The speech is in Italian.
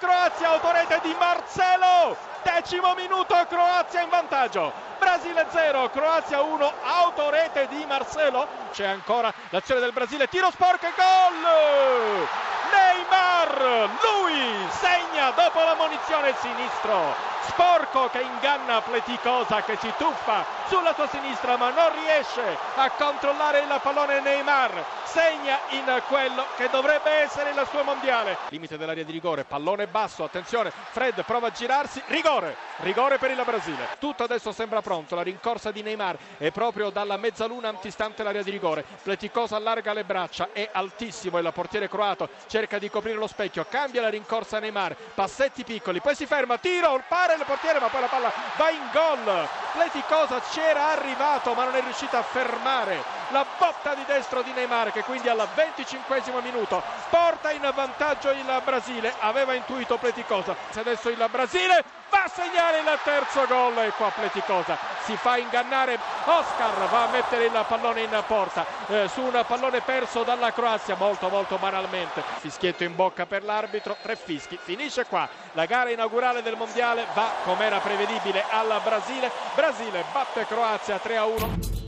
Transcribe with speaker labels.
Speaker 1: Croazia, autorete di Marcelo, decimo minuto, Croazia in vantaggio. Brasile 0, Croazia 1, autorete di Marcelo. C'è ancora l'azione del Brasile, tiro sporco e gol! Neymar, lui segna dopo la munizione sinistro. Sporco che inganna Pleticosa che si tuffa sulla sua sinistra ma non riesce a controllare il pallone Neymar. Segna in quello che dovrebbe essere il suo mondiale. Limite dell'area di rigore, pallone basso, attenzione, Fred prova a girarsi, rigore, rigore per il Brasile. Tutto adesso sembra pronto, la rincorsa di Neymar è proprio dalla mezzaluna antistante l'area di rigore. Pleticosa allarga le braccia, è altissimo il portiere croato, cerca di coprire lo specchio, cambia la rincorsa Neymar, passetti piccoli, poi si ferma, tiro, pare il portiere ma poi la palla va in gol. Pleticosa c'era? Arrivato ma non è riuscito a fermare la botta di destro di Neymar che quindi al 25 minuto porta in vantaggio il Brasile. Aveva intuito Pleticosa, adesso il Brasile va a segnare il terzo gol e qua Pleticosa si fa ingannare. Oscar va a mettere il pallone in porta eh, su un pallone perso dalla Croazia molto molto banalmente. Fischietto in bocca per l'arbitro tre fischi finisce qua. La gara inaugurale del mondiale va come era prevedibile al Brasile Brasile batte Croazia 3 a 1